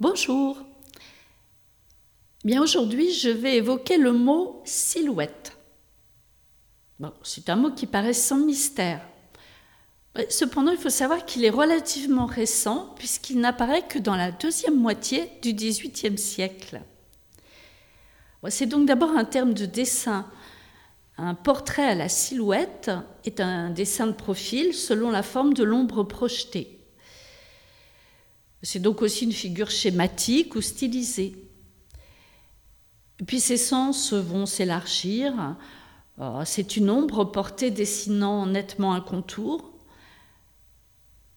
Bonjour. Bien aujourd'hui, je vais évoquer le mot silhouette. c'est un mot qui paraît sans mystère. Cependant, il faut savoir qu'il est relativement récent puisqu'il n'apparaît que dans la deuxième moitié du XVIIIe siècle. C'est donc d'abord un terme de dessin. Un portrait à la silhouette est un dessin de profil selon la forme de l'ombre projetée. C'est donc aussi une figure schématique ou stylisée. puis ses sens vont s'élargir. Euh, c'est une ombre portée dessinant nettement un contour.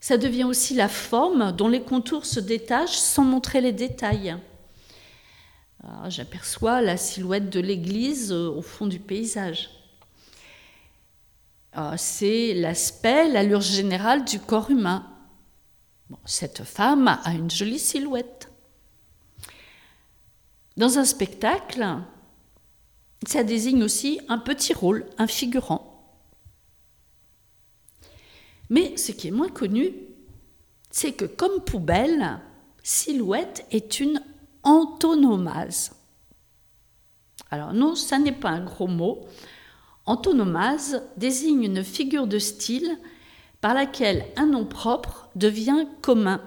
Ça devient aussi la forme dont les contours se détachent sans montrer les détails. Euh, j'aperçois la silhouette de l'église euh, au fond du paysage. C'est l'aspect, l'allure générale du corps humain cette femme a une jolie silhouette. Dans un spectacle, ça désigne aussi un petit rôle, un figurant. Mais ce qui est moins connu, c'est que comme poubelle, silhouette est une antonomase. Alors non, ça n'est pas un gros mot. Antonomase désigne une figure de style par laquelle un nom propre devient commun.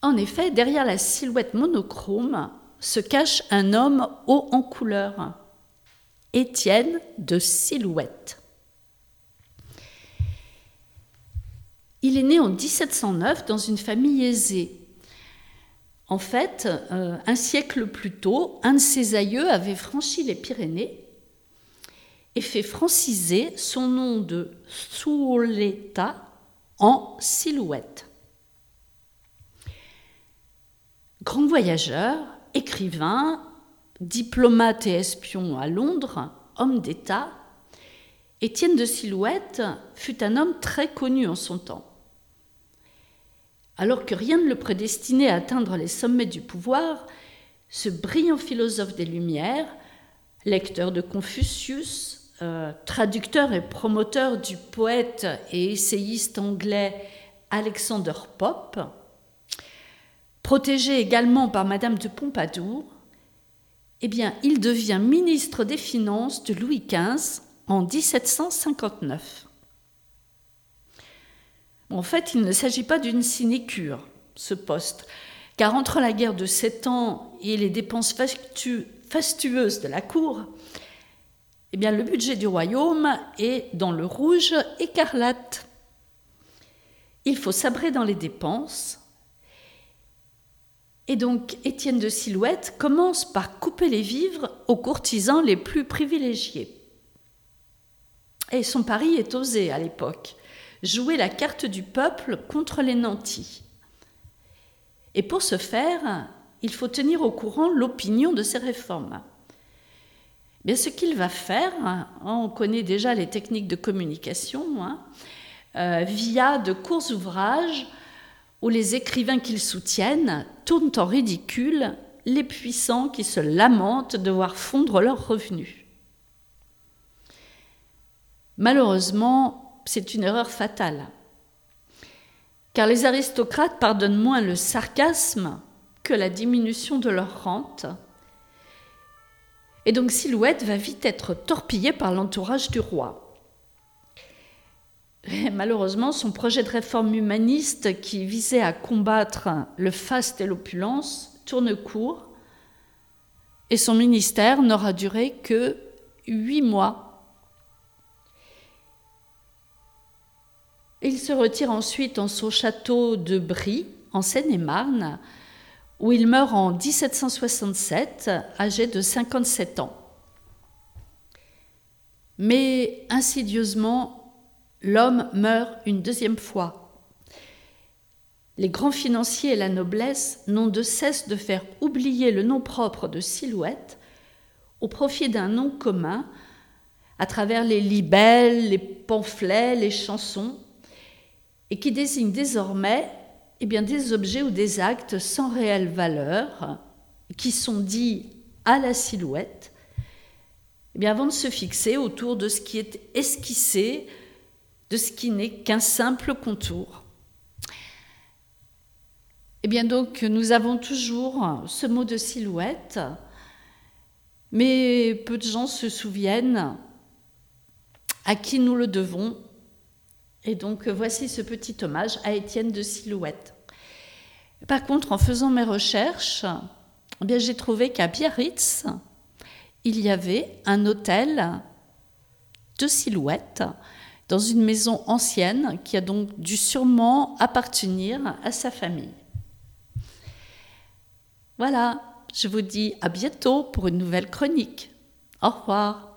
En effet, derrière la silhouette monochrome se cache un homme haut en couleur, Étienne de Silhouette. Il est né en 1709 dans une famille aisée. En fait, euh, un siècle plus tôt, un de ses aïeux avait franchi les Pyrénées et fait franciser son nom de Suoleta en silhouette. Grand voyageur, écrivain, diplomate et espion à Londres, homme d'État, Étienne de Silhouette fut un homme très connu en son temps. Alors que rien ne le prédestinait à atteindre les sommets du pouvoir, ce brillant philosophe des Lumières, lecteur de Confucius, euh, traducteur et promoteur du poète et essayiste anglais Alexander Pope, protégé également par Madame de Pompadour, eh bien, il devient ministre des Finances de Louis XV en 1759. En fait, il ne s'agit pas d'une sinécure, ce poste, car entre la guerre de Sept Ans et les dépenses fastueuses de la cour, eh bien, le budget du royaume est dans le rouge écarlate. Il faut sabrer dans les dépenses. Et donc, Étienne de Silhouette commence par couper les vivres aux courtisans les plus privilégiés. Et son pari est osé à l'époque jouer la carte du peuple contre les nantis. Et pour ce faire, il faut tenir au courant l'opinion de ces réformes ce qu'il va faire, hein, on connaît déjà les techniques de communication, hein, euh, via de courts ouvrages où les écrivains qu'il soutiennent tournent en ridicule les puissants qui se lamentent de voir fondre leurs revenus. Malheureusement, c'est une erreur fatale, car les aristocrates pardonnent moins le sarcasme que la diminution de leur rente, et donc Silhouette va vite être torpillé par l'entourage du roi. malheureusement, son projet de réforme humaniste qui visait à combattre le faste et l'opulence tourne court et son ministère n'aura duré que huit mois. Il se retire ensuite en son château de Brie, en Seine-et-Marne, où il meurt en 1767, âgé de 57 ans. Mais insidieusement, l'homme meurt une deuxième fois. Les grands financiers et la noblesse n'ont de cesse de faire oublier le nom propre de Silhouette au profit d'un nom commun à travers les libelles, les pamphlets, les chansons, et qui désigne désormais eh des objets ou des actes sans réelle valeur qui sont dits à la silhouette, eh avant de se fixer autour de ce qui est esquissé, de ce qui n'est qu'un simple contour. bien donc, nous avons toujours ce mot de silhouette, mais peu de gens se souviennent à qui nous le devons. Et donc, voici ce petit hommage à Étienne de Silhouette. Par contre, en faisant mes recherches, eh j'ai trouvé qu'à Biarritz, il y avait un hôtel de Silhouette dans une maison ancienne qui a donc dû sûrement appartenir à sa famille. Voilà, je vous dis à bientôt pour une nouvelle chronique. Au revoir.